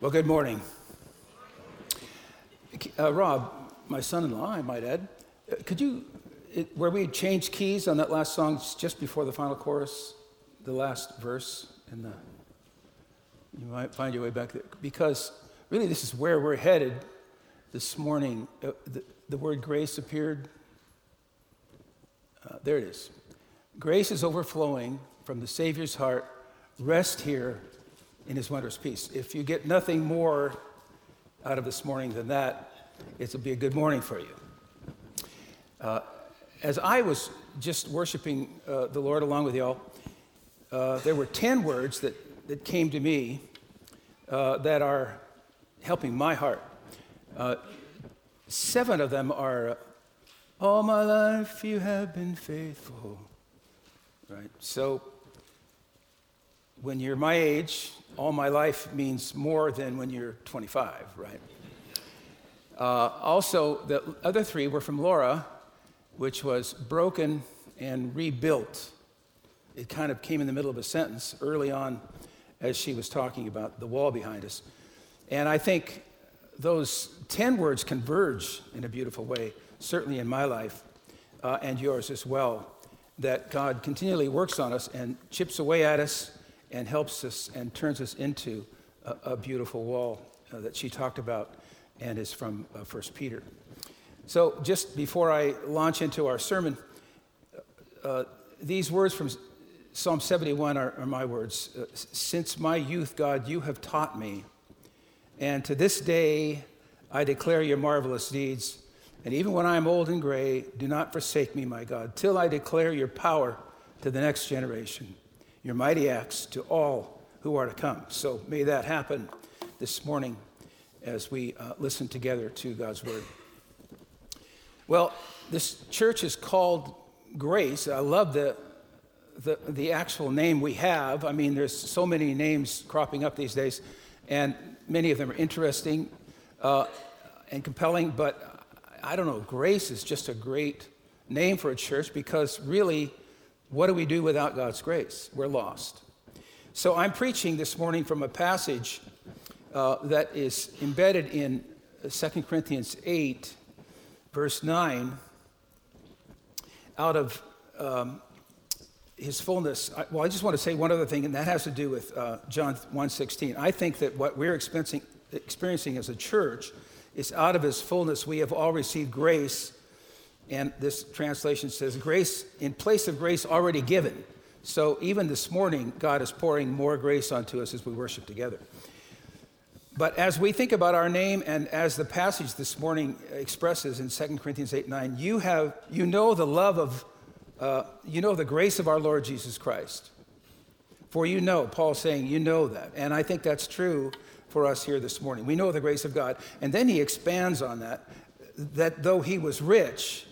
Well, good morning. Uh, Rob, my son in law, I might add, uh, could you, it, where we changed keys on that last song just before the final chorus, the last verse, and the, you might find your way back there. Because really, this is where we're headed this morning. Uh, the, the, word grace appeared. Uh, there it is. Grace is overflowing from the Savior's heart. Rest here in his wondrous peace. If you get nothing more out of this morning than that, it'll be a good morning for you. Uh, as I was just worshiping uh, the Lord along with y'all, uh, there were 10 words that, that came to me uh, that are helping my heart. Uh, seven of them are, All my life you have been faithful. Right? So, when you're my age, all my life means more than when you're 25, right? Uh, also, the other three were from Laura, which was broken and rebuilt. It kind of came in the middle of a sentence early on as she was talking about the wall behind us. And I think those 10 words converge in a beautiful way, certainly in my life uh, and yours as well, that God continually works on us and chips away at us and helps us and turns us into a, a beautiful wall uh, that she talked about and is from uh, 1 Peter. So, just before I launch into our sermon, uh, these words from Psalm 71 are, are my words. Uh, Since my youth, God, you have taught me, and to this day I declare your marvelous deeds. And even when I am old and gray, do not forsake me, my God, till I declare your power to the next generation your mighty acts to all who are to come. So may that happen this morning as we uh, listen together to God's word. Well, this church is called Grace. I love the, the, the actual name we have. I mean, there's so many names cropping up these days, and many of them are interesting uh, and compelling, but I don't know, Grace is just a great name for a church because really, what do we do without God's grace? We're lost. So I'm preaching this morning from a passage uh, that is embedded in 2 Corinthians 8, verse 9, out of um, his fullness. I, well, I just want to say one other thing, and that has to do with uh, John 1.16. I think that what we're experiencing, experiencing as a church is out of his fullness we have all received grace and this translation says, grace in place of grace already given. So even this morning, God is pouring more grace onto us as we worship together. But as we think about our name, and as the passage this morning expresses in 2 Corinthians 8 9, you, have, you know the love of, uh, you know the grace of our Lord Jesus Christ. For you know, Paul's saying, you know that. And I think that's true for us here this morning. We know the grace of God. And then he expands on that, that though he was rich,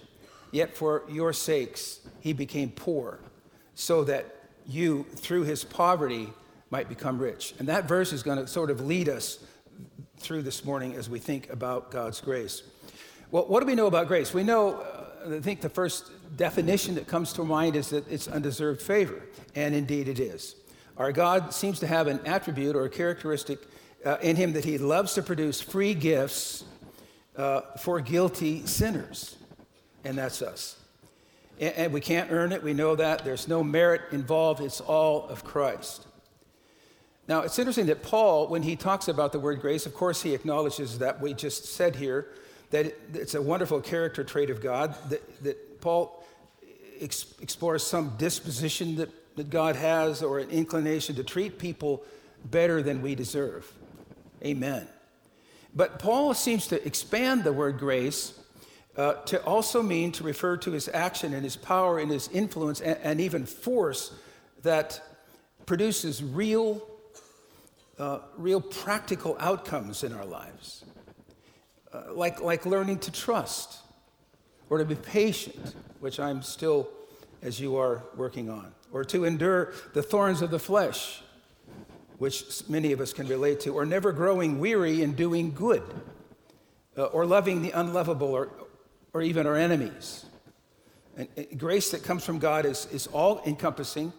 Yet for your sakes he became poor, so that you, through his poverty, might become rich. And that verse is going to sort of lead us through this morning as we think about God's grace. Well, what do we know about grace? We know, uh, I think the first definition that comes to mind is that it's undeserved favor, and indeed it is. Our God seems to have an attribute or a characteristic uh, in him that he loves to produce free gifts uh, for guilty sinners and that's us. And we can't earn it, we know that. There's no merit involved, it's all of Christ. Now, it's interesting that Paul, when he talks about the word grace, of course, he acknowledges that we just said here, that it's a wonderful character trait of God, that, that Paul ex- explores some disposition that, that God has or an inclination to treat people better than we deserve. Amen. But Paul seems to expand the word grace uh, to also mean to refer to his action and his power and his influence and, and even force that produces real, uh, real practical outcomes in our lives, uh, like, like learning to trust or to be patient, which I'm still, as you are, working on, or to endure the thorns of the flesh, which many of us can relate to, or never growing weary in doing good. Uh, or loving the unlovable, or, or even our enemies. And grace that comes from God is, is all encompassing.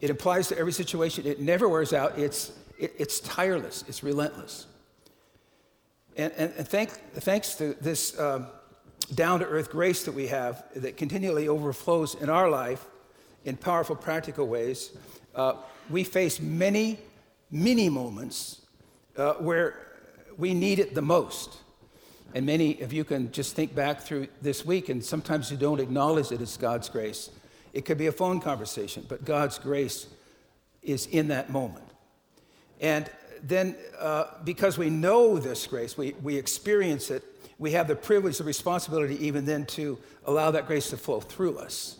It applies to every situation. It never wears out. It's, it, it's tireless. It's relentless. And, and, and thank, thanks to this um, down to earth grace that we have that continually overflows in our life in powerful, practical ways, uh, we face many, many moments uh, where we need it the most. And many of you can just think back through this week, and sometimes you don't acknowledge it as God's grace. It could be a phone conversation, but God's grace is in that moment. And then, uh, because we know this grace, we, we experience it, we have the privilege, the responsibility, even then, to allow that grace to flow through us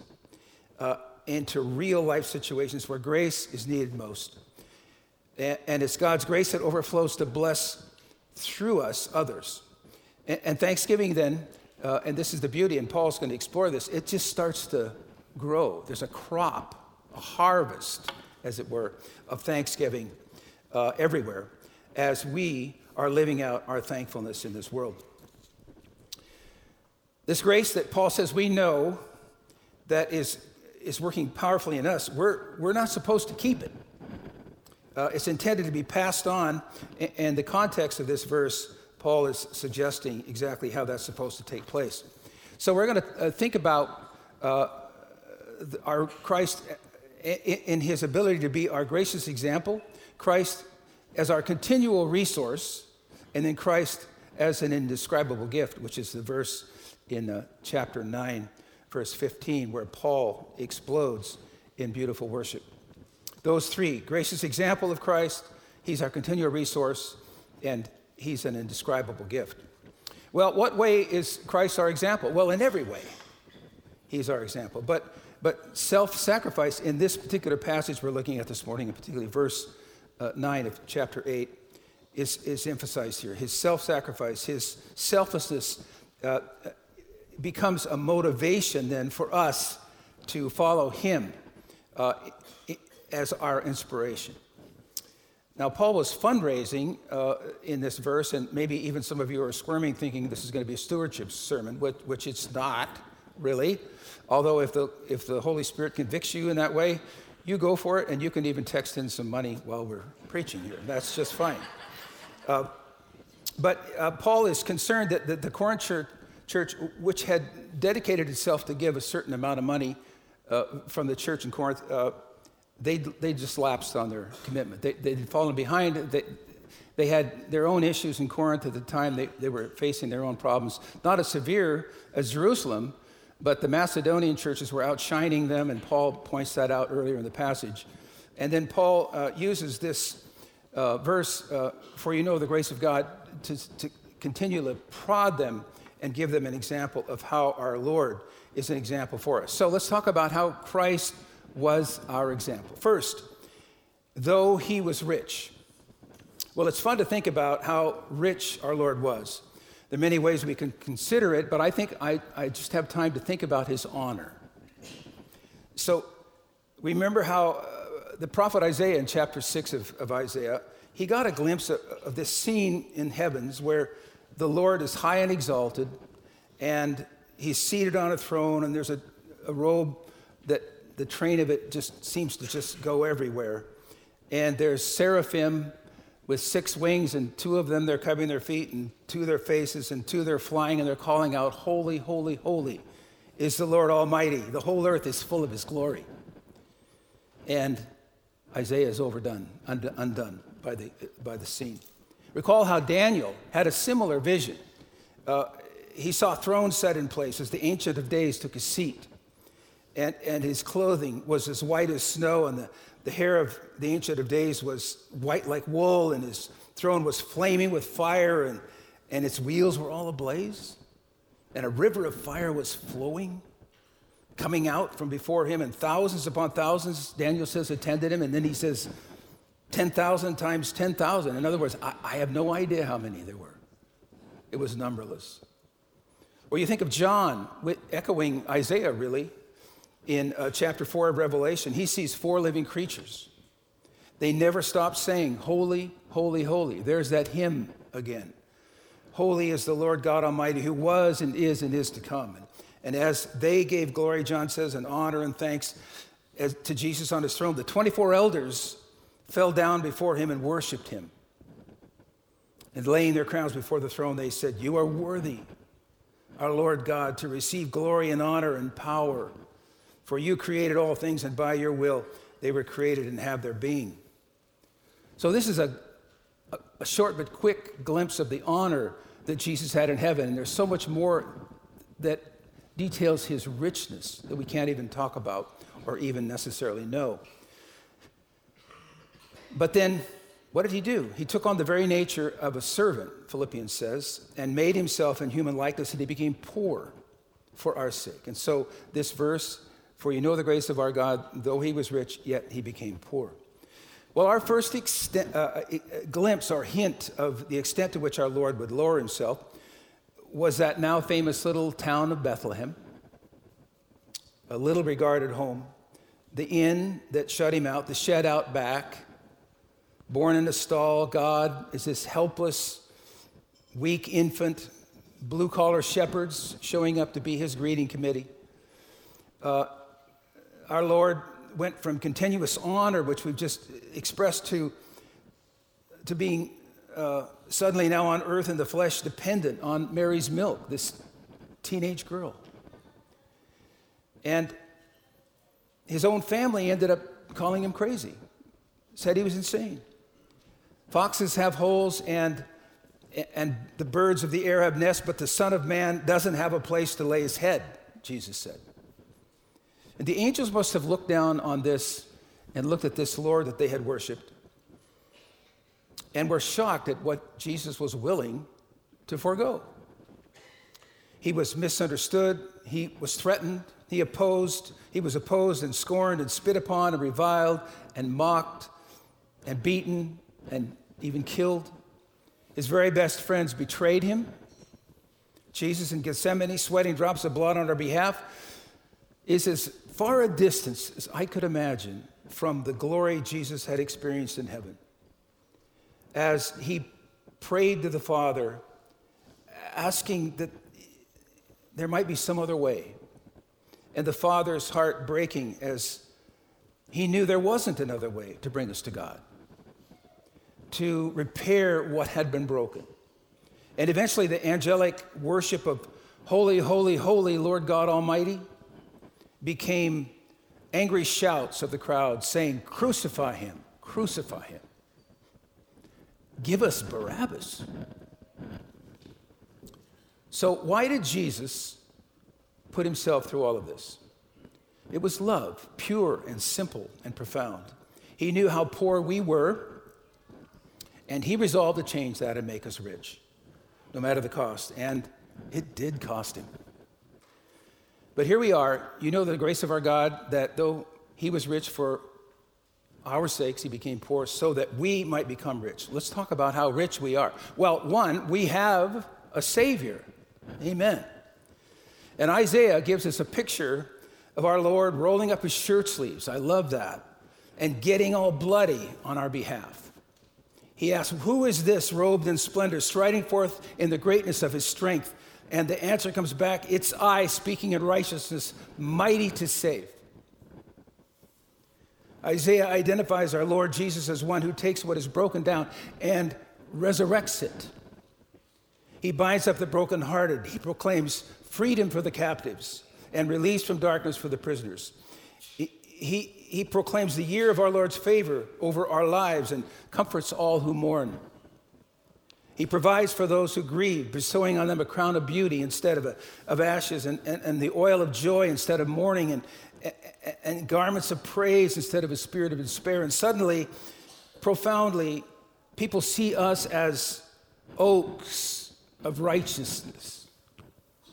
uh, into real life situations where grace is needed most. And, and it's God's grace that overflows to bless through us others. And, Thanksgiving, then, uh, and this is the beauty, and Paul's going to explore this, it just starts to grow. There's a crop, a harvest, as it were, of Thanksgiving uh, everywhere as we are living out our thankfulness in this world. This grace that Paul says we know that is, is working powerfully in us, we're, we're not supposed to keep it. Uh, it's intended to be passed on, and the context of this verse, Paul is suggesting exactly how that's supposed to take place. So we're going to uh, think about uh, our Christ in his ability to be our gracious example, Christ as our continual resource, and then Christ as an indescribable gift, which is the verse in uh, chapter 9, verse 15, where Paul explodes in beautiful worship. Those three gracious example of Christ, he's our continual resource, and he's an indescribable gift. Well, what way is Christ our example? Well, in every way, he's our example. But, but self sacrifice in this particular passage we're looking at this morning, and particularly verse uh, 9 of chapter 8, is, is emphasized here. His self sacrifice, his selflessness uh, becomes a motivation then for us to follow him uh, as our inspiration. Now, Paul was fundraising uh, in this verse, and maybe even some of you are squirming thinking this is going to be a stewardship sermon, which, which it's not really. Although, if the, if the Holy Spirit convicts you in that way, you go for it, and you can even text in some money while we're preaching here. That's just fine. Uh, but uh, Paul is concerned that the, the Corinth church, church, which had dedicated itself to give a certain amount of money uh, from the church in Corinth, uh, they, they just lapsed on their commitment. They, they'd fallen behind. They, they had their own issues in Corinth at the time. They, they were facing their own problems, not as severe as Jerusalem, but the Macedonian churches were outshining them, and Paul points that out earlier in the passage. And then Paul uh, uses this uh, verse, uh, for you know the grace of God, to, to continue to prod them and give them an example of how our Lord is an example for us. So let's talk about how Christ was our example. First, though he was rich. Well, it's fun to think about how rich our Lord was. There are many ways we can consider it, but I think I, I just have time to think about his honor. So remember how uh, the prophet Isaiah in chapter 6 of, of Isaiah, he got a glimpse of, of this scene in heavens where the Lord is high and exalted, and he's seated on a throne, and there's a, a robe that the train of it just seems to just go everywhere. And there's seraphim with six wings, and two of them they're covering their feet, and two their faces, and two they're flying, and they're calling out, Holy, holy, holy is the Lord Almighty. The whole earth is full of his glory. And Isaiah is overdone, undone by the, by the scene. Recall how Daniel had a similar vision. Uh, he saw thrones set in place as the Ancient of Days took his seat. And, and his clothing was as white as snow, and the, the hair of the Ancient of Days was white like wool, and his throne was flaming with fire, and, and its wheels were all ablaze. And a river of fire was flowing, coming out from before him, and thousands upon thousands, Daniel says, attended him. And then he says, 10,000 times 10,000. In other words, I, I, have no idea how many there were. It was numberless. Or you think of John, echoing Isaiah, really, in uh, chapter 4 of Revelation. He sees four living creatures. They never stop saying, Holy, holy, holy. There's that hymn again. Holy is the Lord God Almighty, who was and is and is to come. And, and as they gave glory, John says, and honor and thanks as, to Jesus on his throne, the 24 elders fell down before him and worshiped him. And laying their crowns before the throne, they said, You are worthy, our Lord God, to receive glory and honor and power. For you created all things, and by your will they were created and have their being. So, this is a, a short but quick glimpse of the honor that Jesus had in heaven. And there's so much more that details his richness that we can't even talk about or even necessarily know. But then, what did he do? He took on the very nature of a servant, Philippians says, and made himself in human likeness, and he became poor for our sake. And so, this verse, for you know the grace of our God, though he was rich, yet he became poor. Well, our first extent, uh, uh, glimpse or hint of the extent to which our Lord would lower himself was that now famous little town of Bethlehem, a little regarded home, the inn that shut him out, the shed out back, born in a stall. God is this helpless, weak infant, blue collar shepherds showing up to be his greeting committee. Uh, our Lord went from continuous honor, which we've just expressed, to, to being uh, suddenly now on earth in the flesh dependent on Mary's milk, this teenage girl. And his own family ended up calling him crazy, said he was insane. Foxes have holes and, and the birds of the air have nests, but the Son of Man doesn't have a place to lay his head, Jesus said. And the angels must have looked down on this and looked at this Lord that they had worshiped and were shocked at what Jesus was willing to forego. He was misunderstood, he was threatened, he opposed, he was opposed and scorned and spit upon and reviled and mocked and beaten and even killed. His very best friends betrayed him. Jesus in Gethsemane, sweating drops of blood on our behalf, is as far a distance as I could imagine from the glory Jesus had experienced in heaven. As he prayed to the Father, asking that there might be some other way, and the Father's heart breaking as he knew there wasn't another way to bring us to God to repair what had been broken. And eventually, the angelic worship of Holy, Holy, Holy Lord God Almighty became angry shouts of the crowd saying, Crucify him, crucify him. Give us Barabbas. So, why did Jesus put himself through all of this? It was love, pure and simple and profound. He knew how poor we were and he resolved to change that and make us rich, no matter the cost. And it did cost him. But here we are. You know the grace of our God that though he was rich for our sakes, he became poor so that we might become rich. Let's talk about how rich we are. Well, one, we have a Savior. Amen. And Isaiah gives us a picture of our Lord rolling up his shirt sleeves. I love that. And getting all bloody on our behalf. He asks, Who is this robed in splendor, striding forth in the greatness of his strength? And the answer comes back, It's I, speaking in righteousness, mighty to save. Isaiah identifies our Lord Jesus as one who takes what is broken down and resurrects it. He binds up the brokenhearted. He proclaims freedom for the captives and release from darkness for the prisoners. He, he, he proclaims the year of our Lord's favor over our lives and comforts all who mourn. He provides for those who grieve, bestowing on them a crown of beauty instead of, a, of ashes, and, and, and the oil of joy instead of mourning, and, and garments of praise instead of a spirit of despair. And suddenly, profoundly, people see us as oaks of righteousness.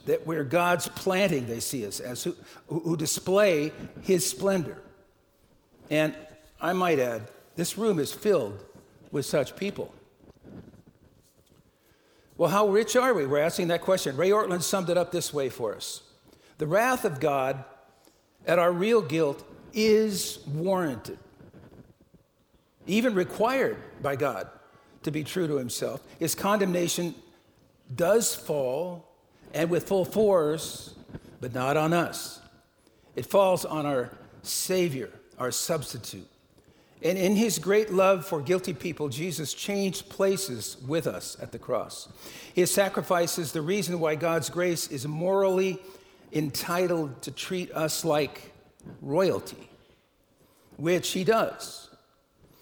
That we're God's planting, they see us as who, who display his splendor. And I might add, this room is filled with such people. Well, how rich are we? We're asking that question. Ray Ortlund summed it up this way for us The wrath of God at our real guilt is warranted, even required by God to be true to himself. His condemnation does fall, and with full force, but not on us. It falls on our Savior our substitute. And in his great love for guilty people, Jesus changed places with us at the cross. His sacrifice is the reason why God's grace is morally entitled to treat us like royalty, which he does.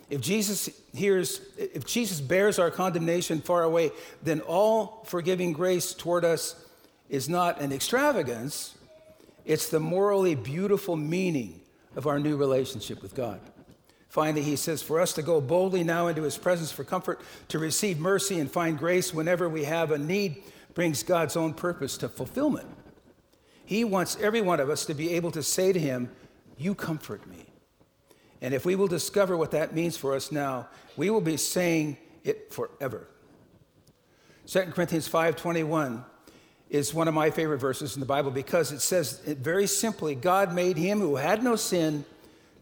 If Jesus hears, if Jesus bears our condemnation far away, then all forgiving grace toward us is not an extravagance, it's the morally beautiful meaning of our new relationship with God. Finally, he says, For us to go boldly now into his presence for comfort, to receive mercy and find grace whenever we have a need, brings God's own purpose to fulfillment. He wants every one of us to be able to say to him, You comfort me. And if we will discover what that means for us now, we will be saying it forever. 2 Corinthians 5:21 is one of my favorite verses in the Bible because it says very simply, God made him who had no sin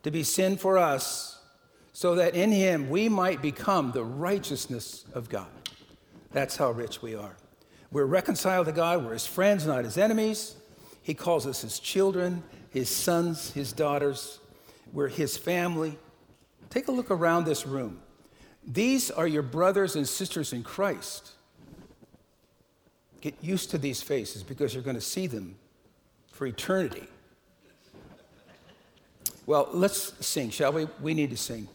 to be sin for us so that in him we might become the righteousness of God. That's how rich we are. We're reconciled to God, we're his friends, not his enemies. He calls us his children, his sons, his daughters. We're his family. Take a look around this room. These are your brothers and sisters in Christ. Get used to these faces because you're going to see them for eternity. Well, let's sing, shall we? We need to sing.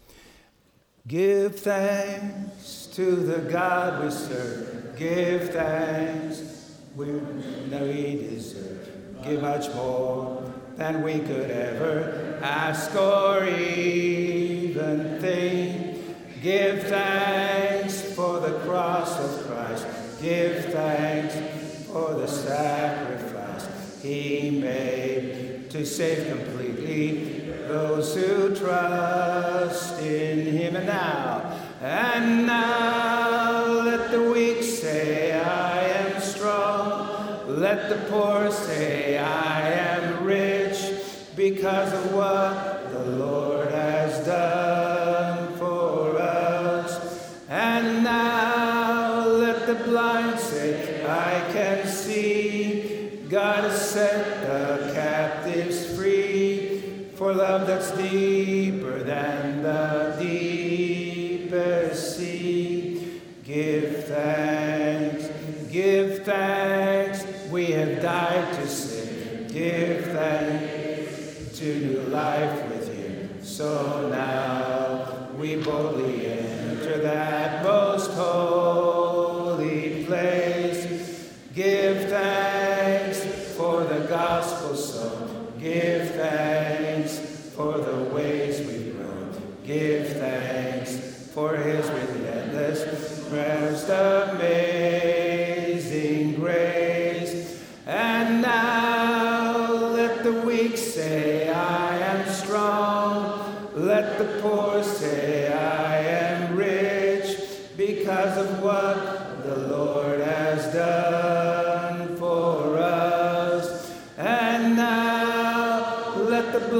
Give thanks to the God we serve. Give thanks we we deserve. Give much more than we could ever ask or even think. Give thanks for the cross of Christ. Give thanks for the sacrifice he made to save completely those who trust in him. And now, and now, let the weak say, I am strong. Let the poor say, I am rich because of what the Lord has done for us. And now, let the blind say, I can see. God has set the love that's deeper than the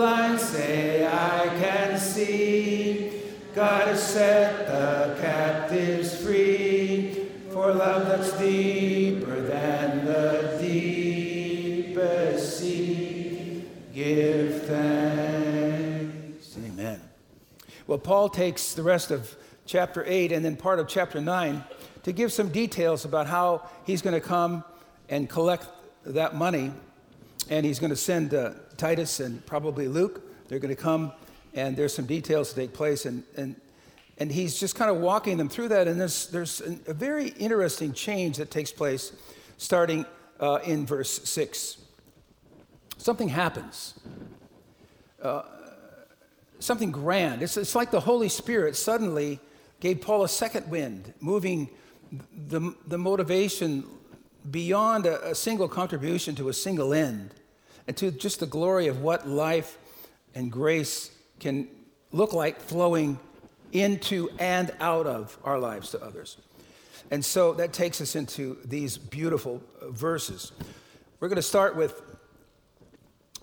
blind say, I can see. God has set the captives free for love that's deeper than the deepest sea. Give thanks. Amen. Well, Paul takes the rest of chapter 8 and then part of chapter 9 to give some details about how he's going to come and collect that money. And he's going to send uh, Titus and probably Luke. They're going to come, and there's some details to take place. And, and, and he's just kind of walking them through that. And there's, there's a very interesting change that takes place starting uh, in verse 6. Something happens. Uh, something grand. It's, it's like the Holy Spirit suddenly gave Paul a second wind, moving the, the motivation beyond a, a single contribution to a single end and to just the glory of what life and grace can look like flowing into and out of our lives to others. And so that takes us into these beautiful verses. We're going to start with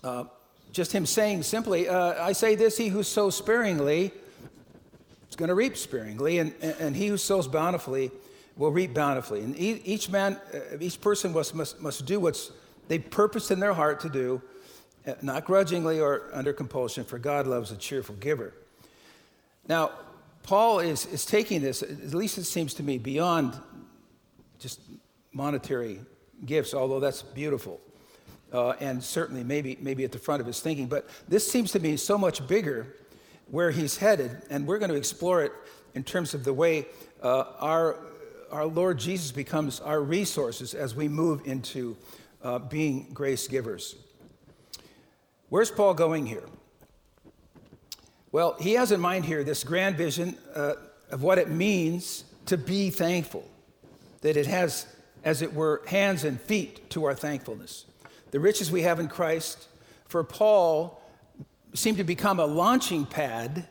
uh, just him saying simply, uh, I say this, he who sows sparingly is going to reap sparingly, and, and he who sows bountifully will reap bountifully. And each man, uh, each person must, must, must do what's they purposed in their heart to do, uh, not grudgingly or under compulsion, for God loves a cheerful giver. Now, Paul is, is taking this, at least it seems to me, beyond just monetary gifts, although that's beautiful. Uh, and certainly maybe, maybe at the front of his thinking. But this seems to me so much bigger where he's headed, and we're going to explore it in terms of the way uh, our, our Lord Jesus becomes our resources as we move into uh, being grace givers. Where's Paul going here? Well, he has in mind here this grand vision uh, of what it means to be thankful, that it has, as it were, hands and feet to our thankfulness. The riches we have in Christ, for Paul, seem to become a launching pad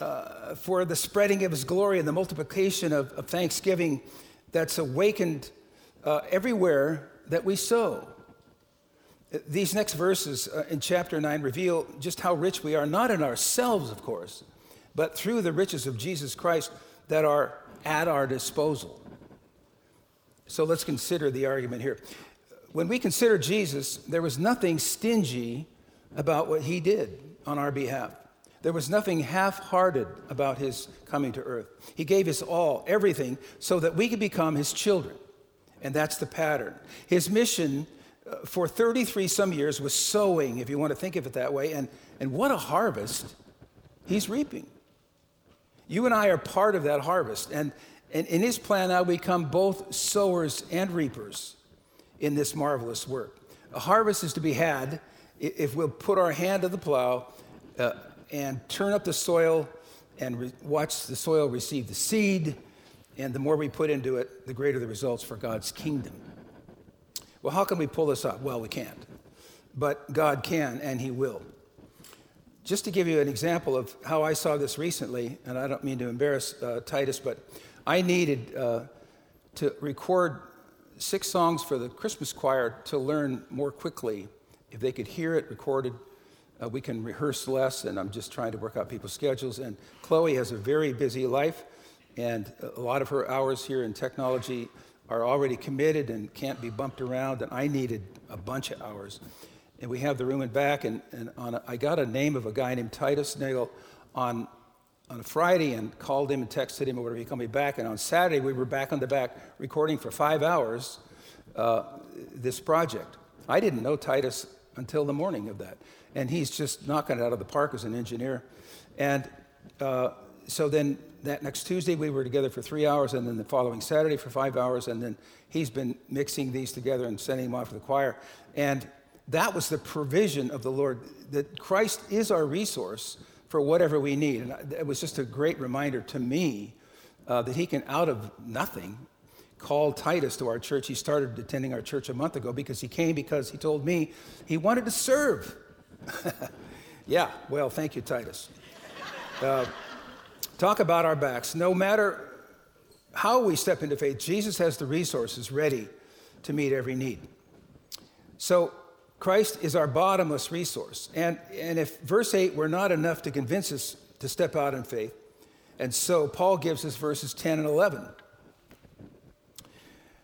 uh, for the spreading of his glory and the multiplication of, of thanksgiving that's awakened uh, everywhere that we sow. These next verses uh, in chapter 9 reveal just how rich we are, not in ourselves, of course, but through the riches of Jesus Christ that are at our disposal. So let's consider the argument here. When we consider Jesus, there was nothing stingy about what he did on our behalf. There was nothing half hearted about his coming to earth. He gave his all, everything, so that we could become his children. And that's the pattern. His mission for 33 some years was sowing, if you want to think of it that way, and, and what a harvest he's reaping. You and I are part of that harvest, and, and in his plan we become both sowers and reapers in this marvelous work. A harvest is to be had if we'll put our hand to the plow uh, and turn up the soil and re- watch the soil receive the seed, and the more we put into it, the greater the results for God's kingdom. Well, how can we pull this up? Well, we can't. But God can, and He will. Just to give you an example of how I saw this recently, and I don't mean to embarrass uh, Titus, but I needed uh, to record six songs for the Christmas choir to learn more quickly. If they could hear it recorded, uh, we can rehearse less, and I'm just trying to work out people's schedules. And Chloe has a very busy life, and a lot of her hours here in technology are already committed and can't be bumped around, and I needed a bunch of hours. And we have the room and back, and, and on a, I got a name of a guy named Titus Nagel on, on a Friday and called him and texted him or whatever, he called me back. And on Saturday, we were back on the back recording for five hours uh, this project. I didn't know Titus until the morning of that. And he's just knocking it out of the park as an engineer. And uh, so then that next Tuesday we were together for three hours, and then the following Saturday for five hours, and then he's been mixing these together and sending them off to the choir. And that was the provision of the Lord, that Christ is our resource for whatever we need. And it was just a great reminder to me uh, that he can, out of nothing, call Titus to our church. He started attending our church a month ago because he came because he told me he wanted to serve. yeah, well, thank you, Titus. Uh, talk about our backs. No matter how we step into faith, Jesus has the resources ready to meet every need. So, Christ is our bottomless resource. And, and if verse 8 were not enough to convince us to step out in faith, and so Paul gives us verses 10 and 11,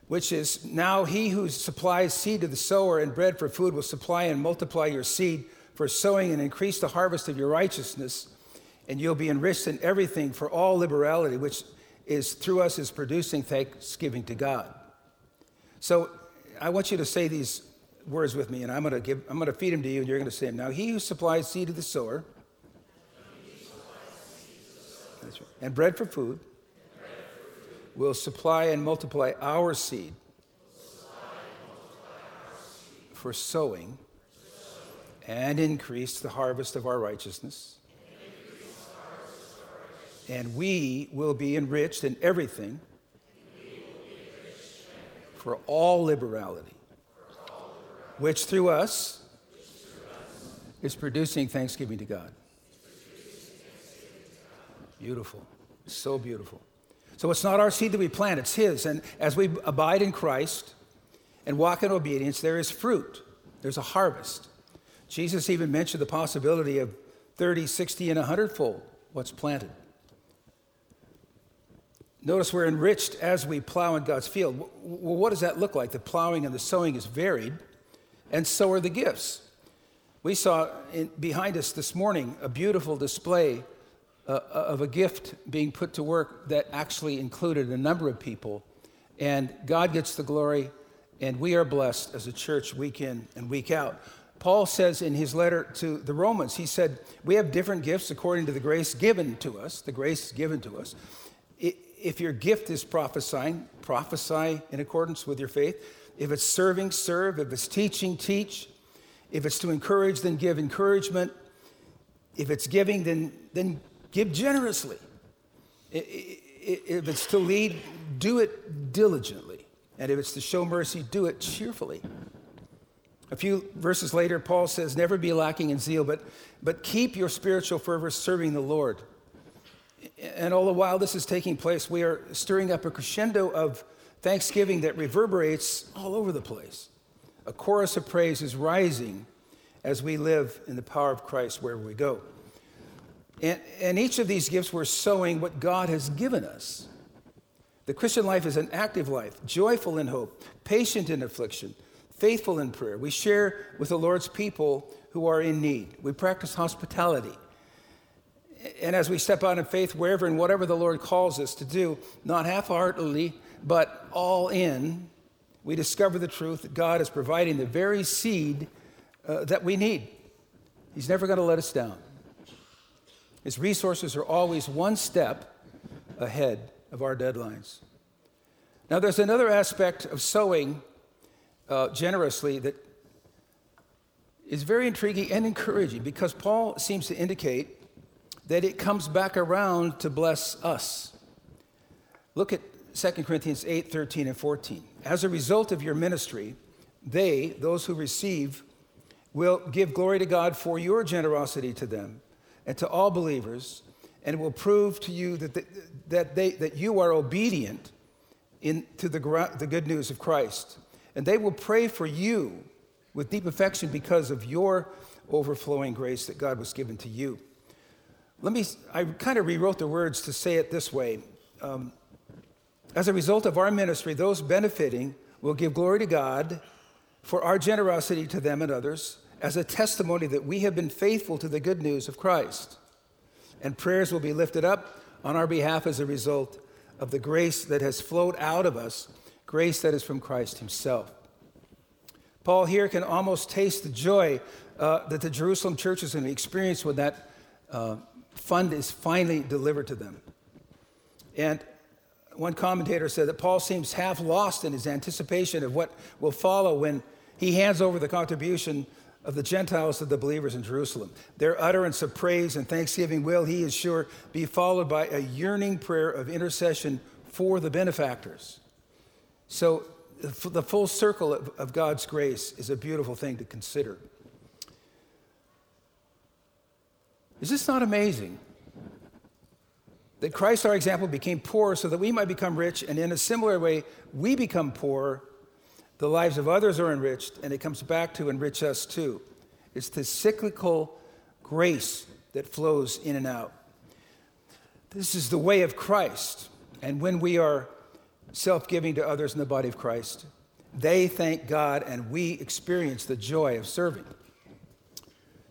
which is now he who supplies seed to the sower and bread for food will supply and multiply your seed for sowing and increase the harvest of your righteousness and you'll be enriched in everything for all liberality, which is through us is producing thanksgiving to God. So I want you to say these words with me, and I'm going to give, I'm going to feed them to you, and you're going to say them. Now, he who supplies seed to the sower, right, and bread for food, will supply and multiply our seed for sowing and increase the harvest of our righteousness and we will be enriched in everything for all liberality, which through us is producing thanksgiving to God. Beautiful. So beautiful. So it's not our seed that we plant, it's His. And as we abide in Christ and walk in obedience, there is fruit, there's a harvest. Jesus even mentioned the possibility of 30, 60, and 100 fold what's planted. Notice we're enriched as we plow in God's field. Well, what does that look like? The plowing and the sowing is varied, and so are the gifts. We saw in, behind us this morning a beautiful display uh, of a gift being put to work that actually included a number of people. And God gets the glory, and we are blessed as a church week in and week out. Paul says in his letter to the Romans, he said, We have different gifts according to the grace given to us, the grace given to us. If your gift is prophesying, prophesy in accordance with your faith. If it's serving, serve. If it's teaching, teach. If it's to encourage, then give encouragement. If it's giving, then, then give generously. If it's to lead, do it diligently. And if it's to show mercy, do it cheerfully. A few verses later, Paul says, Never be lacking in zeal, but, but keep your spiritual fervor serving the Lord. And all the while this is taking place, we are stirring up a crescendo of thanksgiving that reverberates all over the place. A chorus of praise is rising as we live in the power of Christ wherever we go. And, and each of these gifts, we're sowing what God has given us. The Christian life is an active life, joyful in hope, patient in affliction, faithful in prayer. We share with the Lord's people who are in need. We practice hospitality. And as we step out in faith, wherever and whatever the Lord calls us to do, not half heartedly, but all in, we discover the truth that God is providing the very seed uh, that we need. He's never going to let us down. His resources are always one step ahead of our deadlines. Now, there's another aspect of sowing uh, generously that is very intriguing and encouraging because Paul seems to indicate that it comes back around to bless us. Look at 2 Corinthians 8 13 and 14. As a result of your ministry, they, those who receive, will give glory to God for your generosity to them and to all believers, and will prove to you that, the, that, they, that you are obedient in, to the, the good news of Christ. And they will pray for you with deep affection because of your overflowing grace that God was given to you. Let me, I kind of rewrote the words to say it this way. Um, as a result of our ministry, those benefiting will give glory to God for our generosity to them and others as a testimony that we have been faithful to the good news of Christ. And prayers will be lifted up on our behalf as a result of the grace that has flowed out of us, grace that is from Christ Himself. Paul here can almost taste the joy uh, that the Jerusalem church is going to experience when that uh, fund is finally delivered to them. And one commentator said that Paul seems half lost in his anticipation of what will follow when he hands over the contribution of the Gentiles to the believers in Jerusalem. Their utterance of praise and thanksgiving will, he is sure, be followed by a yearning prayer of intercession for the benefactors. So, the full circle of God's grace is a beautiful thing to consider. Is this not amazing? That Christ, our example, became poor so that we might become rich, and in a similar way, we become poor the lives of others are enriched, and it comes back to enrich us too. It's the cyclical grace that flows in and out. This is the way of Christ. And when we are self giving to others in the body of Christ, they thank God and we experience the joy of serving.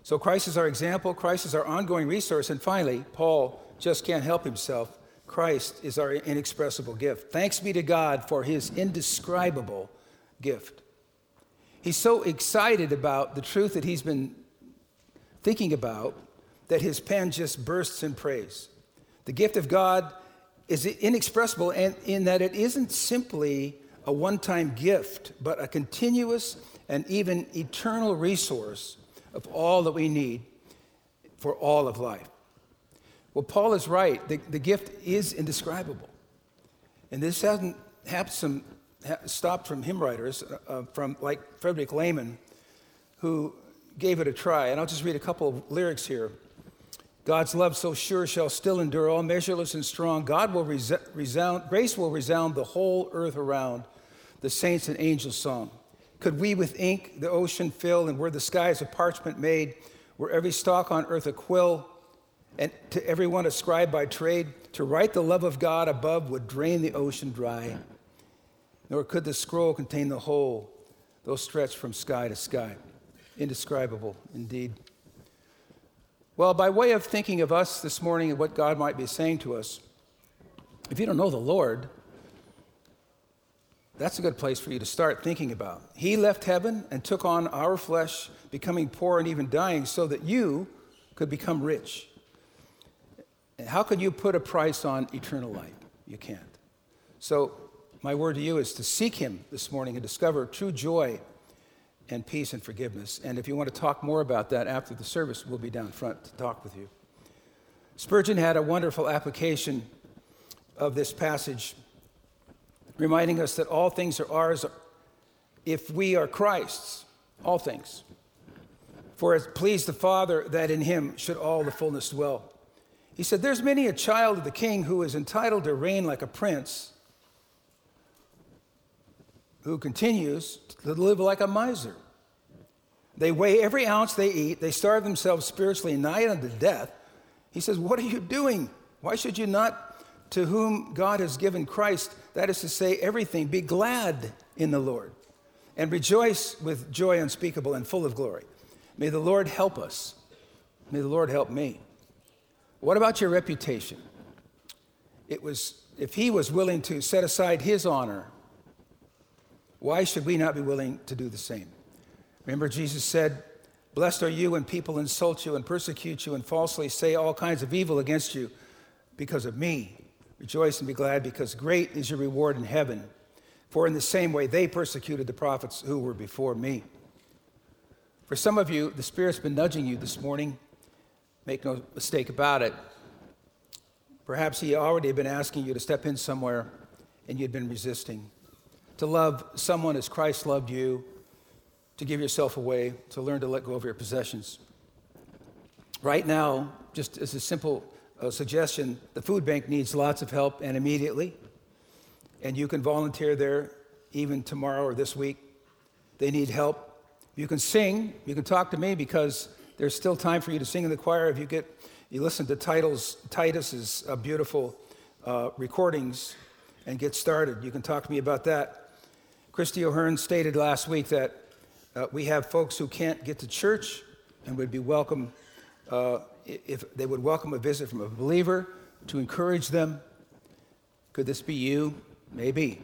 So Christ is our example, Christ is our ongoing resource. And finally, Paul just can't help himself. Christ is our inexpressible gift. Thanks be to God for his indescribable gift. He's so excited about the truth that he's been thinking about that his pen just bursts in praise. The gift of God is inexpressible and in that it isn't simply a one time gift, but a continuous and even eternal resource of all that we need for all of life. Well, Paul is right. The, the gift is indescribable. And this hasn't happened stopped from hymn writers, uh, uh, from like Frederick Lehman, who gave it a try. And I'll just read a couple of lyrics here. God's love so sure shall still endure, all measureless and strong. God will resound, grace will resound the whole earth around, the saints and angels' song. Could we with ink the ocean fill, and were the skies of parchment made, were every stalk on earth a quill, and to everyone a scribe by trade, to write the love of God above would drain the ocean dry nor could the scroll contain the whole, though stretched from sky to sky. Indescribable, indeed. Well, by way of thinking of us this morning and what God might be saying to us, if you don't know the Lord, that's a good place for you to start thinking about. He left heaven and took on our flesh, becoming poor and even dying, so that you could become rich. How could you put a price on eternal life? You can't. So, my word to you is to seek Him this morning and discover true joy and peace and forgiveness. And if you want to talk more about that after the service, we'll be down front to talk with you. Spurgeon had a wonderful application of this passage, reminding us that all things are ours if we are Christ's, all things. For it pleased the Father that in him should all the fullness dwell. He said, There's many a child of the king who is entitled to reign like a prince, who continues to live like a miser. They weigh every ounce they eat, they starve themselves spiritually nigh unto death. He says, What are you doing? Why should you not, to whom God has given Christ, that is to say, everything, be glad in the Lord and rejoice with joy unspeakable and full of glory? May the Lord help us. May the Lord help me. What about your reputation? It was, if he was willing to set aside his honor, why should we not be willing to do the same? Remember, Jesus said, Blessed are you when people insult you and persecute you and falsely say all kinds of evil against you because of me. Rejoice and be glad, because great is your reward in heaven. For in the same way they persecuted the prophets who were before me. For some of you, the Spirit's been nudging you this morning Make no mistake about it. Perhaps he already had been asking you to step in somewhere and you'd been resisting. To love someone as Christ loved you, to give yourself away, to learn to let go of your possessions. Right now, just as a simple uh, suggestion, the food bank needs lots of help and immediately. And you can volunteer there even tomorrow or this week. They need help. You can sing, you can talk to me because there's still time for you to sing in the choir. If you get, you listen to Titus, Titus's uh, beautiful uh, recordings and get started. You can talk to me about that. Christy O'Hearn stated last week that uh, we have folks who can't get to church and would be welcome uh, if they would welcome a visit from a believer to encourage them. Could this be you? Maybe.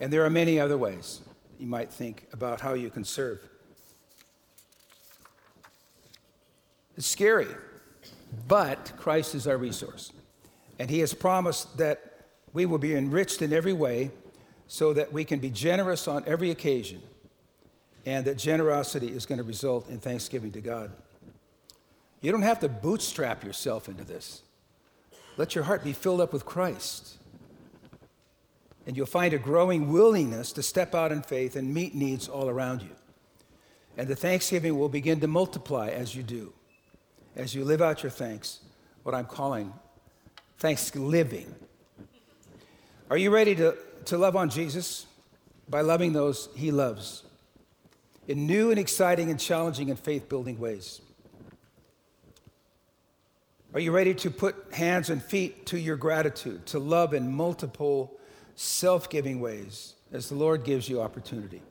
And there are many other ways you might think about how you can serve. It's scary, but Christ is our resource. And He has promised that we will be enriched in every way so that we can be generous on every occasion, and that generosity is going to result in thanksgiving to God. You don't have to bootstrap yourself into this. Let your heart be filled up with Christ. And you'll find a growing willingness to step out in faith and meet needs all around you. And the thanksgiving will begin to multiply as you do as you live out your thanks, what I'm calling thanksliving. Are you ready to, to love on Jesus by loving those he loves in new and exciting and challenging and faith building ways? Are you ready to put hands and feet to your gratitude, to love in multiple self giving ways as the Lord gives you opportunity?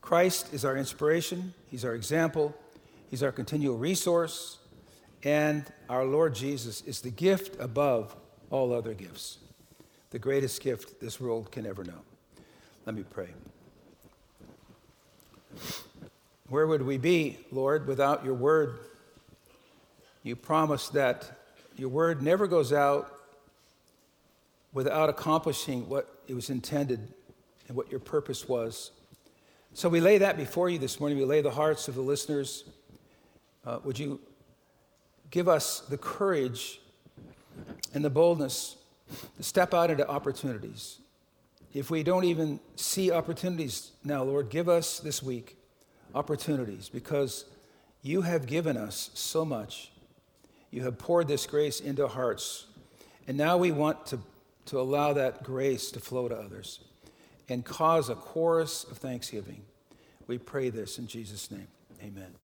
Christ is our inspiration, He's our example, He's our continual resource, and our Lord Jesus is the gift above all other gifts, the greatest gift this world can ever know. Let me pray. Where would we be, Lord, without your word? You promise that your word never goes out without accomplishing what it was intended and what your purpose was. So we lay that before you this morning. We lay the hearts of the listeners. Uh, would you give us the courage and the boldness to step out into opportunities. If we don't even see opportunities now, Lord, give us this week opportunities because you have given us so much. You have poured this grace into hearts. And now we want to, to allow that grace to flow to others and cause a chorus of thanksgiving. We pray this in Jesus' name. Amen.